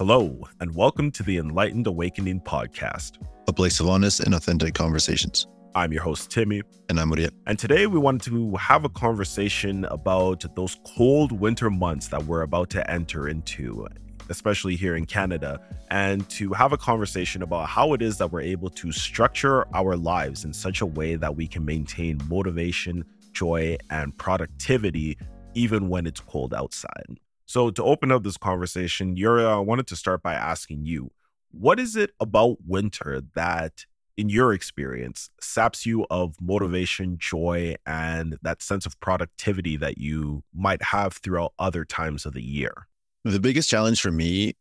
Hello, and welcome to the Enlightened Awakening podcast, a place of honest and authentic conversations. I'm your host, Timi. And I'm Uriel. And today we wanted to have a conversation about those cold winter months that we're about to enter into, especially here in Canada, and to have a conversation about how it is that we're able to structure our lives in such a way that we can maintain motivation, joy, and productivity even when it's cold outside. So, to open up this conversation, Yuri, I wanted to start by asking you what is it about winter that, in your experience, saps you of motivation, joy, and that sense of productivity that you might have throughout other times of the year? The biggest challenge for me,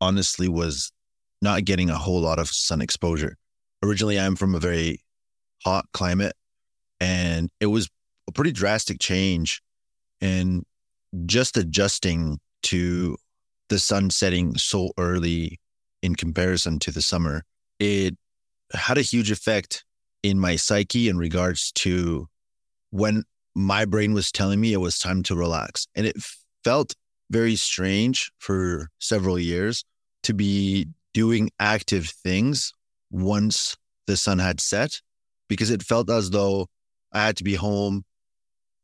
honestly, was not getting a whole lot of sun exposure. Originally, I'm from a very hot climate, and it was a pretty drastic change and just adjusting to the sun setting so early in comparison to the summer, it had a huge effect in my psyche in regards to when my brain was telling me it was time to relax. And it felt very strange for several years to be doing active things once the sun had set because it felt as though I had to be home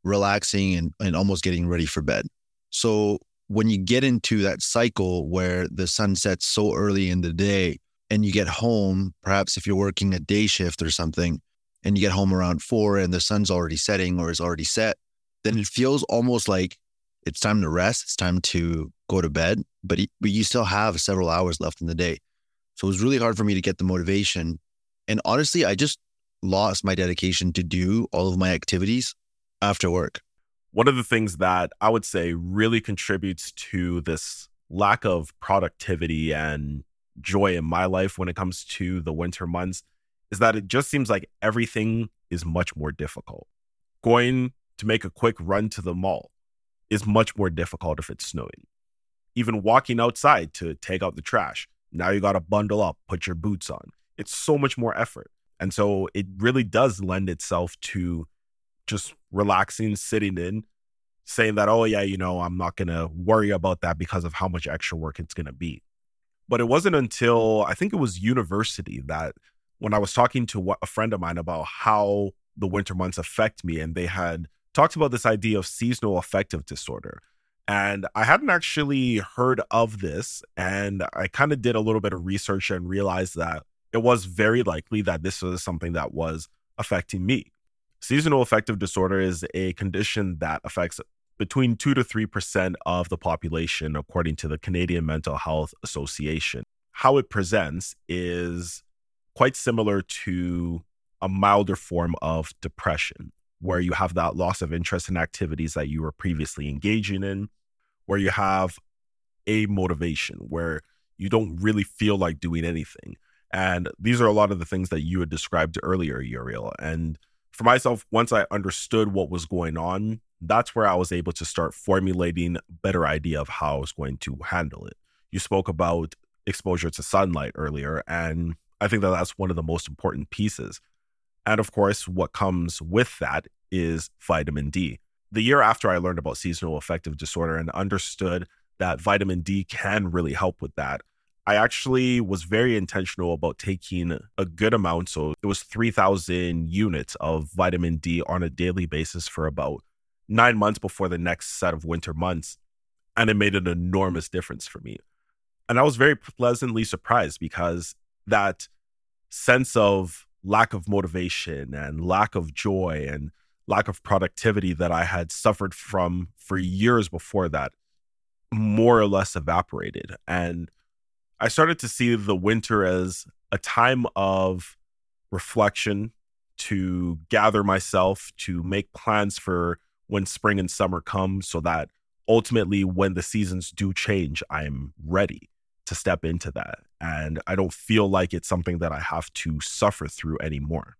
relaxing and, and almost getting ready for bed. So when you get into that cycle where the sun sets so early in the day and you get home, perhaps if you're working a day shift or something, and you get home around four and the sun's already setting or is already set, then it feels almost like it's time to rest. It's time to go to bed, but, but you still have several hours left in the day. So it was really hard for me to get the motivation. And honestly, I just lost my dedication to do all of my activities after work. One of the things that I would say really contributes to this lack of productivity and joy in my life when it comes to the winter months is that it just seems like everything is much more difficult. Going to make a quick run to the mall is much more difficult if it's snowing. Even walking outside to take out the trash, now you got to bundle up, put your boots on. It's so much more effort. And so it really does lend itself to just relaxing, sitting in, saying that, oh, yeah, you know, I'm not going to worry about that because of how much extra work it's going to be. But it wasn't until I think it was university that when I was talking to a friend of mine about how the winter months affect me, and they had talked about this idea of seasonal affective disorder. And I hadn't actually heard of this. And I kind of did a little bit of research and realized that it was very likely that this was something that was affecting me. Seasonal affective disorder is a condition that affects between 2 to 3% of the population, according to the Canadian Mental Health Association. How it presents is quite similar to a milder form of depression, where you have that loss of interest in activities that you were previously engaging in, where you have a motivation, where you don't really feel like doing anything. And these are a lot of the things that you had described earlier, Uriel. And for myself, once I understood what was going on, that's where I was able to start formulating a better idea of how I was going to handle it. You spoke about exposure to sunlight earlier, and I think that that's one of the most important pieces. And of course, what comes with that is vitamin D. The year after I learned about seasonal affective disorder and understood that vitamin D can really help with that, I actually was very intentional about taking a good amount. So it was 3,000 units of vitamin D on a daily basis for about nine months before the next set of winter months. And it made an enormous difference for me. And I was very pleasantly surprised because that sense of lack of motivation and lack of joy and lack of productivity that I had suffered from for years before that more or less evaporated. And I started to see the winter as a time of reflection, to gather myself, to make plans for when spring and summer come so that ultimately when the seasons do change, I'm ready to step into that. And I don't feel like it's something that I have to suffer through anymore.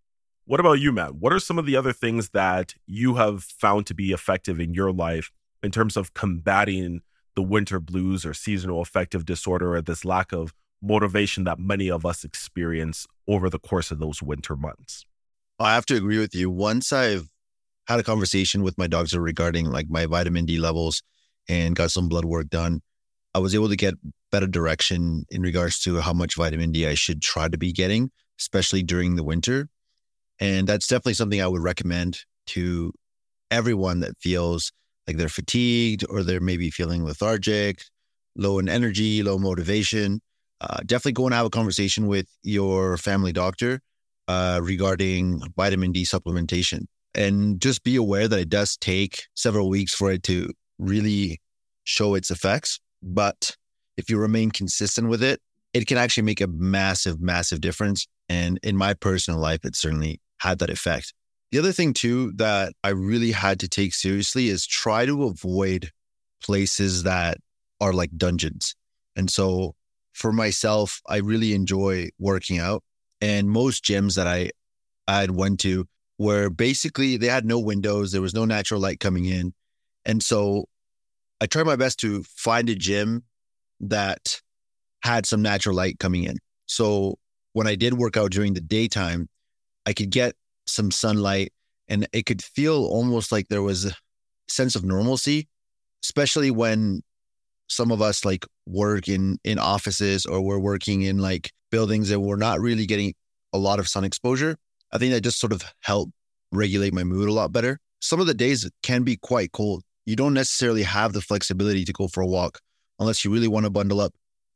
What about you, Matt? What are some of the other things that you have found to be effective in your life in terms of combating the winter blues or seasonal affective disorder or this lack of motivation that many of us experience over the course of those winter months. I have to agree with you. Once I've had a conversation with my doctor regarding like my vitamin D levels and got some blood work done, I was able to get better direction in regards to how much vitamin D I should try to be getting, especially during the winter. And that's definitely something I would recommend to everyone that feels like they're fatigued or they're maybe feeling lethargic, low in energy, low motivation. Uh, definitely go and have a conversation with your family doctor uh, regarding vitamin D supplementation. And just be aware that it does take several weeks for it to really show its effects. But if you remain consistent with it, it can actually make a massive, massive difference. And in my personal life, it certainly had that effect. The other thing, too, that I really had to take seriously is try to avoid places that are like dungeons. And so for myself, I really enjoy working out. And most gyms that I I had went to were basically they had no windows, there was no natural light coming in. And so I tried my best to find a gym that had some natural light coming in. So when I did work out during the daytime, I could get some sunlight and it could feel almost like there was a sense of normalcy, especially when some of us like work in in offices or we're working in like buildings and we're not really getting a lot of sun exposure. I think that just sort of helped regulate my mood a lot better. Some of the days can be quite cold. You don't necessarily have the flexibility to go for a walk unless you really want to bundle up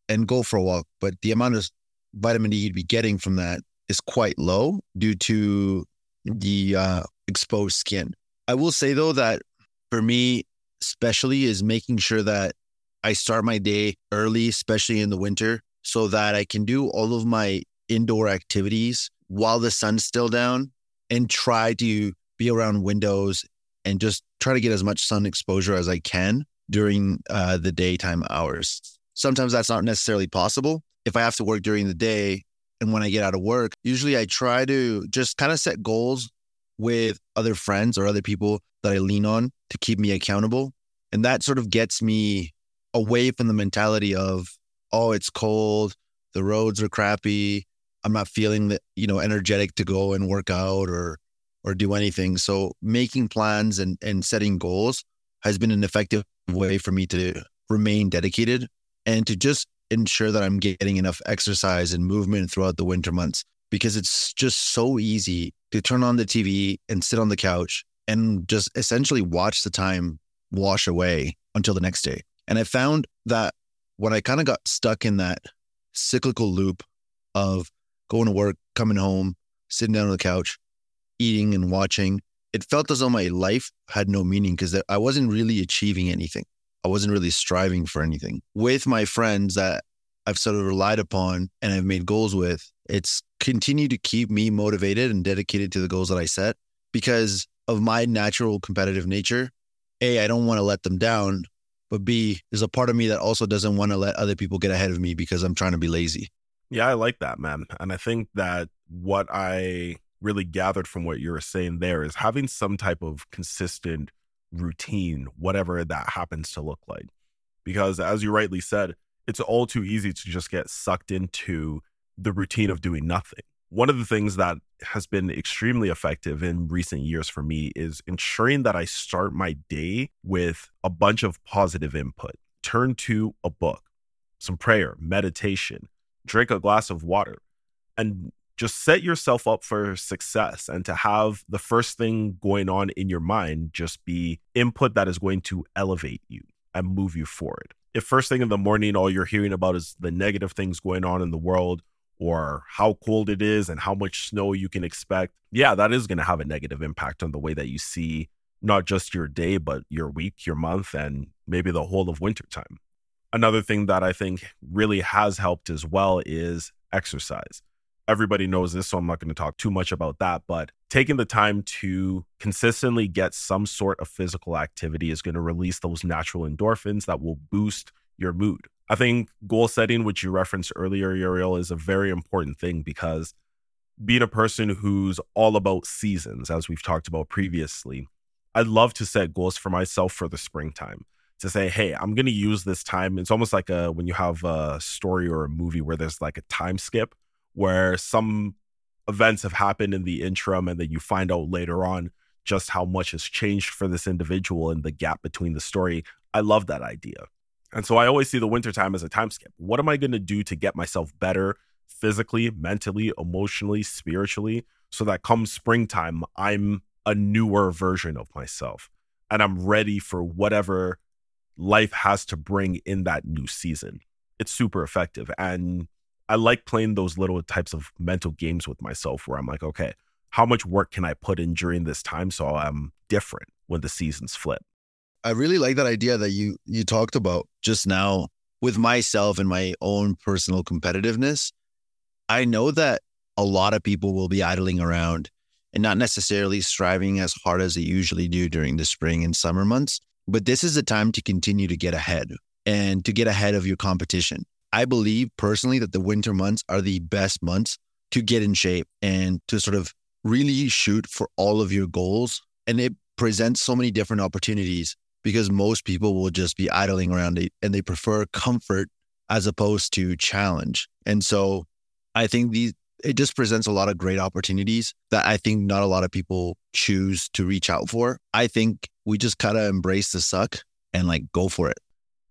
and go for a walk. But the amount of vitamin D you'd be getting from that is quite low due to the uh, exposed skin. I will say though that for me, especially, is making sure that I start my day early, especially in the winter, so that I can do all of my indoor activities while the sun's still down and try to be around windows and just try to get as much sun exposure as I can during uh, the daytime hours. Sometimes that's not necessarily possible. If I have to work during the day and when I get out of work, usually I try to just kind of set goals with other friends or other people that I lean on to keep me accountable. And that sort of gets me away from the mentality of, oh, it's cold, the roads are crappy, I'm not feeling that, you know, energetic to go and work out or or do anything. So making plans and, and setting goals has been an effective way for me to remain dedicated and to just ensure that I'm getting enough exercise and movement throughout the winter months because it's just so easy to turn on the TV and sit on the couch and just essentially watch the time wash away until the next day. And I found that when I kind of got stuck in that cyclical loop of going to work, coming home, sitting down on the couch, eating and watching, it felt as though my life had no meaning because I wasn't really achieving anything. I wasn't really striving for anything. With my friends that I've sort of relied upon and I've made goals with, it's continued to keep me motivated and dedicated to the goals that I set because of my natural competitive nature. A, I don't want to let them down, but B, there's a part of me that also doesn't want to let other people get ahead of me because I'm trying to be lazy. Yeah, I like that, man. And I think that what I really gathered from what you were saying there is having some type of consistent routine, whatever that happens to look like. Because as you rightly said, it's all too easy to just get sucked into the routine of doing nothing. One of the things that has been extremely effective in recent years for me is ensuring that I start my day with a bunch of positive input. Turn to a book, some prayer, meditation, drink a glass of water, and just set yourself up for success and to have the first thing going on in your mind just be input that is going to elevate you and move you forward. If first thing in the morning, all you're hearing about is the negative things going on in the world or how cold it is and how much snow you can expect, yeah, that is going to have a negative impact on the way that you see not just your day, but your week, your month, and maybe the whole of wintertime. Another thing that I think really has helped as well is exercise everybody knows this, so I'm not going to talk too much about that. But taking the time to consistently get some sort of physical activity is going to release those natural endorphins that will boost your mood. I think goal setting, which you referenced earlier, Uriel, is a very important thing because being a person who's all about seasons, as we've talked about previously, I'd love to set goals for myself for the springtime to say, hey, I'm going to use this time. It's almost like a, when you have a story or a movie where there's like a time skip where some events have happened in the interim and then you find out later on just how much has changed for this individual and the gap between the story. I love that idea. And so I always see the wintertime as a time skip. What am I going to do to get myself better physically, mentally, emotionally, spiritually, so that come springtime, I'm a newer version of myself and I'm ready for whatever life has to bring in that new season. It's super effective. And I like playing those little types of mental games with myself where I'm like, okay, how much work can I put in during this time so I'm different when the seasons flip? I really like that idea that you you talked about just now with myself and my own personal competitiveness. I know that a lot of people will be idling around and not necessarily striving as hard as they usually do during the spring and summer months. But this is a time to continue to get ahead and to get ahead of your competition. I believe personally that the winter months are the best months to get in shape and to sort of really shoot for all of your goals. And it presents so many different opportunities because most people will just be idling around and they prefer comfort as opposed to challenge. And so I think these it just presents a lot of great opportunities that I think not a lot of people choose to reach out for. I think we just kind of embrace the suck and like go for it.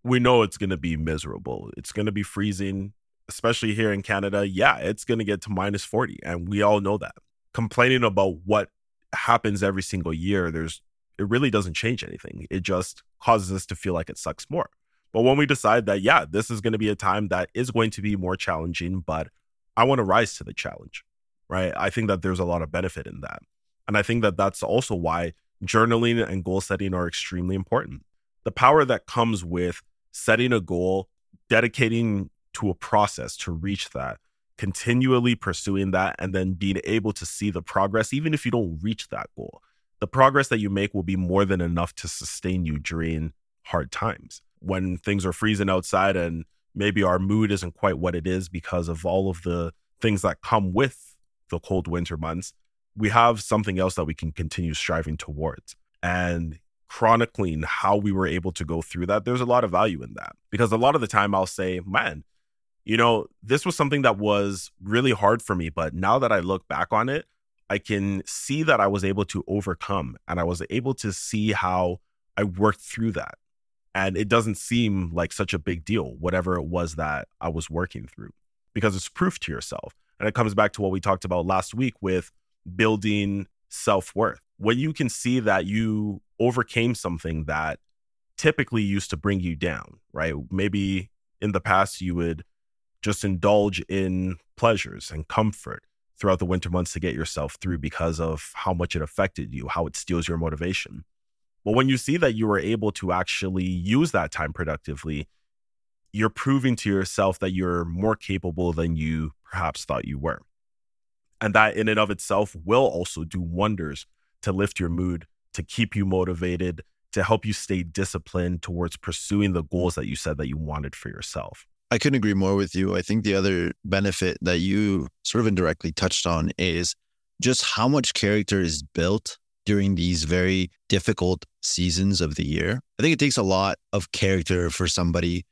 We know it's going to be miserable. It's going to be freezing, especially here in Canada. Yeah, it's going to get to minus 40 and we all know that. Complaining about what happens every single year, there's it really doesn't change anything. It just causes us to feel like it sucks more. But when we decide that yeah, this is going to be a time that is going to be more challenging, but I want to rise to the challenge, right? I think that there's a lot of benefit in that. And I think that that's also why journaling and goal setting are extremely important. The power that comes with setting a goal, dedicating to a process to reach that, continually pursuing that, and then being able to see the progress, even if you don't reach that goal. The progress that you make will be more than enough to sustain you during hard times. When things are freezing outside and maybe our mood isn't quite what it is because of all of the things that come with the cold winter months, we have something else that we can continue striving towards. And chronicling how we were able to go through that, there's a lot of value in that. Because a lot of the time I'll say, man, you know, this was something that was really hard for me. But now that I look back on it, I can see that I was able to overcome and I was able to see how I worked through that and it doesn't seem like such a big deal whatever it was that i was working through because it's proof to yourself and it comes back to what we talked about last week with building self-worth when you can see that you overcame something that typically used to bring you down right maybe in the past you would just indulge in pleasures and comfort throughout the winter months to get yourself through because of how much it affected you how it steals your motivation but when you see that you were able to actually use that time productively, you're proving to yourself that you're more capable than you perhaps thought you were. And that in and of itself will also do wonders to lift your mood, to keep you motivated, to help you stay disciplined towards pursuing the goals that you said that you wanted for yourself. I couldn't agree more with you. I think the other benefit that you sort of indirectly touched on is just how much character is built during these very difficult seasons of the year. I think it takes a lot of character for somebody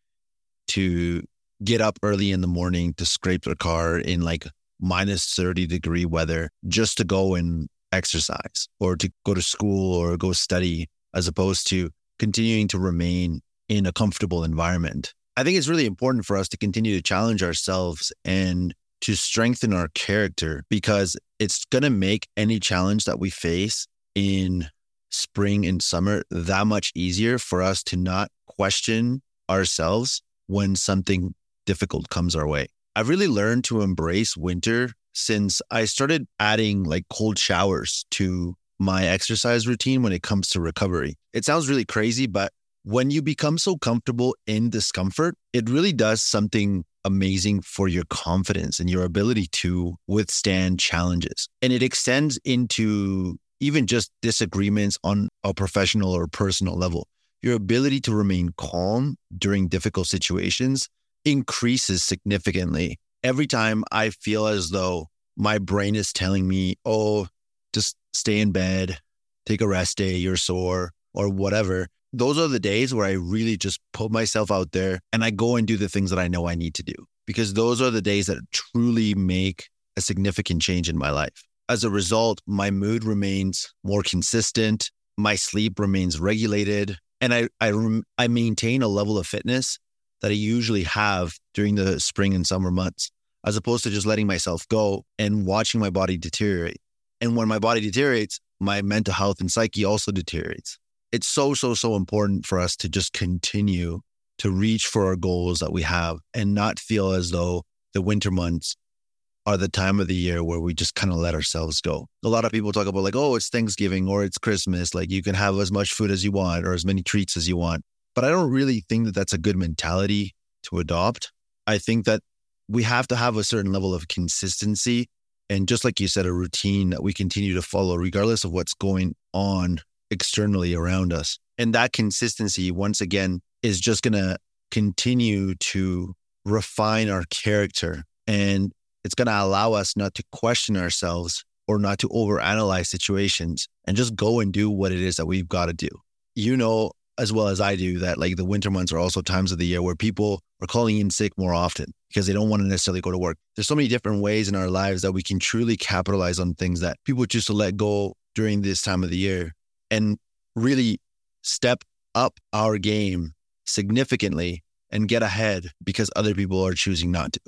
to get up early in the morning to scrape their car in like minus 30 degree weather just to go and exercise or to go to school or go study, as opposed to continuing to remain in a comfortable environment. I think it's really important for us to continue to challenge ourselves and to strengthen our character because it's going to make any challenge that we face in spring and summer that much easier for us to not question ourselves when something difficult comes our way. I've really learned to embrace winter since I started adding like cold showers to my exercise routine when it comes to recovery. It sounds really crazy, but when you become so comfortable in discomfort, it really does something amazing for your confidence and your ability to withstand challenges. And it extends into even just disagreements on a professional or personal level, your ability to remain calm during difficult situations increases significantly. Every time I feel as though my brain is telling me, oh, just stay in bed, take a rest day, you're sore, or whatever. Those are the days where I really just put myself out there and I go and do the things that I know I need to do because those are the days that truly make a significant change in my life. As a result, my mood remains more consistent. My sleep remains regulated. And I, I, I maintain a level of fitness that I usually have during the spring and summer months, as opposed to just letting myself go and watching my body deteriorate. And when my body deteriorates, my mental health and psyche also deteriorates. It's so, so, so important for us to just continue to reach for our goals that we have and not feel as though the winter months are the time of the year where we just kind of let ourselves go. A lot of people talk about like, oh, it's Thanksgiving or it's Christmas. Like you can have as much food as you want or as many treats as you want. But I don't really think that that's a good mentality to adopt. I think that we have to have a certain level of consistency. And just like you said, a routine that we continue to follow, regardless of what's going on externally around us. And that consistency, once again, is just going to continue to refine our character and it's going to allow us not to question ourselves or not to overanalyze situations and just go and do what it is that we've got to do. You know, as well as I do, that like the winter months are also times of the year where people are calling in sick more often because they don't want to necessarily go to work. There's so many different ways in our lives that we can truly capitalize on things that people choose to let go during this time of the year and really step up our game significantly and get ahead because other people are choosing not to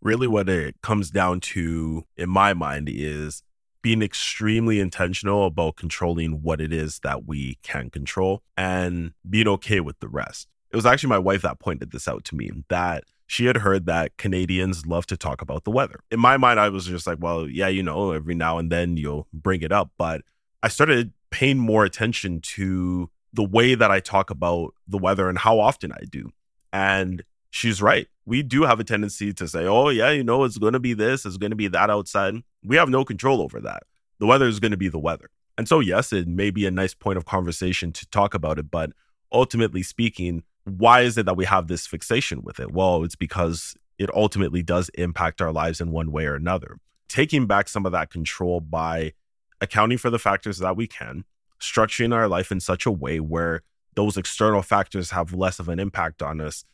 really what it comes down to in my mind is being extremely intentional about controlling what it is that we can control and being okay with the rest. It was actually my wife that pointed this out to me that she had heard that Canadians love to talk about the weather. In my mind, I was just like, well, yeah, you know, every now and then you'll bring it up. But I started paying more attention to the way that I talk about the weather and how often I do. And she's right. We do have a tendency to say, oh, yeah, you know, it's going to be this, it's going to be that outside. We have no control over that. The weather is going to be the weather. And so, yes, it may be a nice point of conversation to talk about it, but ultimately speaking, why is it that we have this fixation with it? Well, it's because it ultimately does impact our lives in one way or another. Taking back some of that control by accounting for the factors that we can, structuring our life in such a way where those external factors have less of an impact on us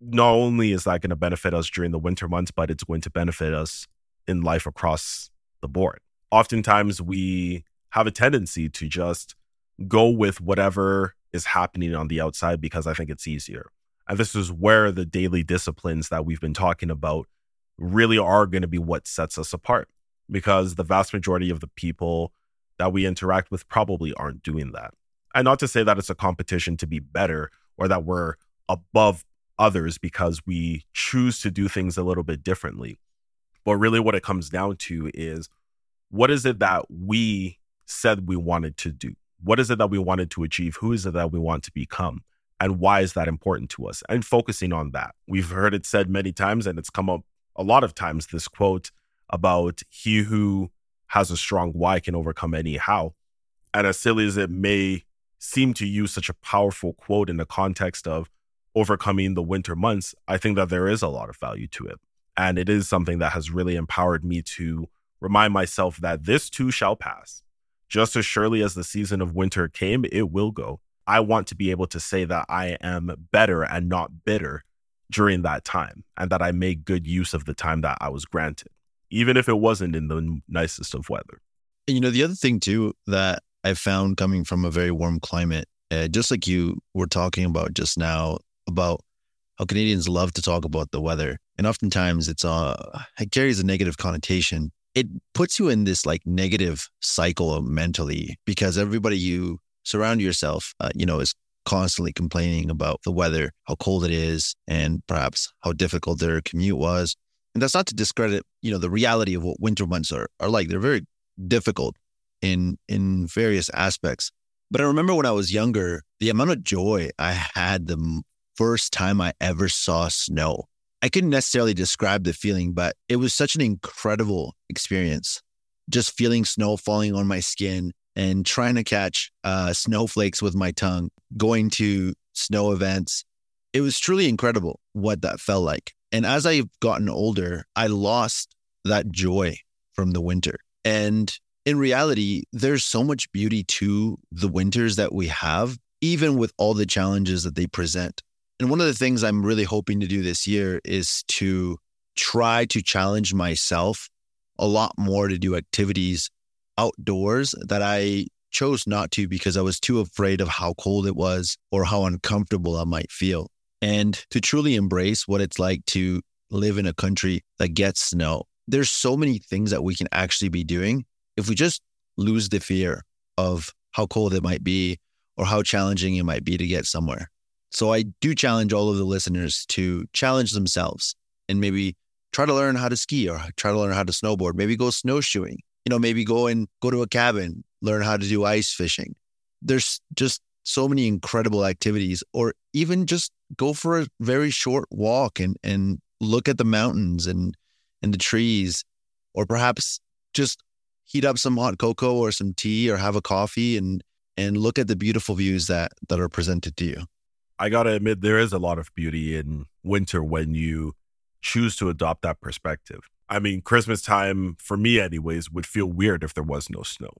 not only is that going to benefit us during the winter months, but it's going to benefit us in life across the board. Oftentimes, we have a tendency to just go with whatever is happening on the outside because I think it's easier. And this is where the daily disciplines that we've been talking about really are going to be what sets us apart because the vast majority of the people that we interact with probably aren't doing that. And not to say that it's a competition to be better or that we're above others because we choose to do things a little bit differently. But really, what it comes down to is what is it that we said we wanted to do? What is it that we wanted to achieve? Who is it that we want to become? And why is that important to us? And focusing on that. We've heard it said many times, and it's come up a lot of times this quote about he who has a strong why can overcome any how. And as silly as it may seem to use such a powerful quote in the context of overcoming the winter months, I think that there is a lot of value to it. And it is something that has really empowered me to remind myself that this too shall pass. Just as surely as the season of winter came, it will go. I want to be able to say that I am better and not bitter during that time and that I made good use of the time that I was granted, even if it wasn't in the nicest of weather. And you know, the other thing too that I found coming from a very warm climate, uh, just like you were talking about just now, about how Canadians love to talk about the weather. And oftentimes it's uh it carries a negative connotation. It puts you in this like negative cycle mentally because everybody you surround yourself, uh, you know, is constantly complaining about the weather, how cold it is, and perhaps how difficult their commute was. And that's not to discredit, you know, the reality of what winter months are are like. They're very difficult in in various aspects. But I remember when I was younger, the amount of joy I had the first time I ever saw snow. I couldn't necessarily describe the feeling, but it was such an incredible experience. Just feeling snow falling on my skin and trying to catch uh, snowflakes with my tongue, going to snow events. It was truly incredible what that felt like. And as I've gotten older, I lost that joy from the winter. And in reality, there's so much beauty to the winters that we have, even with all the challenges that they present. And one of the things I'm really hoping to do this year is to try to challenge myself a lot more to do activities outdoors that I chose not to because I was too afraid of how cold it was or how uncomfortable I might feel. And to truly embrace what it's like to live in a country that gets snow, there's so many things that we can actually be doing if we just lose the fear of how cold it might be or how challenging it might be to get somewhere. So I do challenge all of the listeners to challenge themselves and maybe try to learn how to ski or try to learn how to snowboard, maybe go snowshoeing, you know, maybe go and go to a cabin, learn how to do ice fishing. There's just so many incredible activities or even just go for a very short walk and and look at the mountains and and the trees or perhaps just heat up some hot cocoa or some tea or have a coffee and and look at the beautiful views that that are presented to you. I got to admit there is a lot of beauty in winter when you choose to adopt that perspective. I mean, Christmas time for me anyways would feel weird if there was no snow.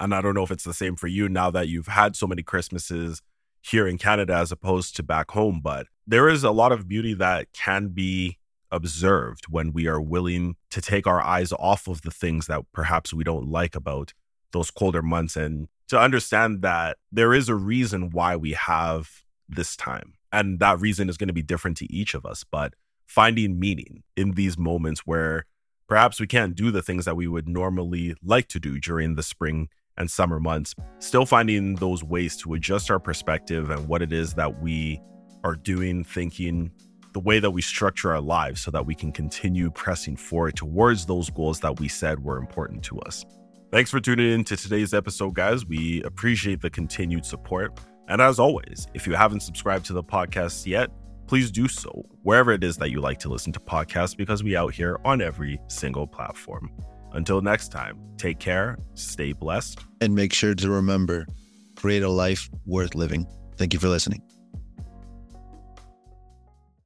And I don't know if it's the same for you now that you've had so many Christmases here in Canada as opposed to back home, but there is a lot of beauty that can be observed when we are willing to take our eyes off of the things that perhaps we don't like about those colder months and to understand that there is a reason why we have this time. And that reason is going to be different to each of us, but finding meaning in these moments where perhaps we can't do the things that we would normally like to do during the spring and summer months, still finding those ways to adjust our perspective and what it is that we are doing, thinking, the way that we structure our lives so that we can continue pressing forward towards those goals that we said were important to us. Thanks for tuning in to today's episode, guys. We appreciate the continued support. And as always, if you haven't subscribed to the podcast yet, please do so wherever it is that you like to listen to podcasts because we out here on every single platform. Until next time, take care, stay blessed, and make sure to remember create a life worth living. Thank you for listening.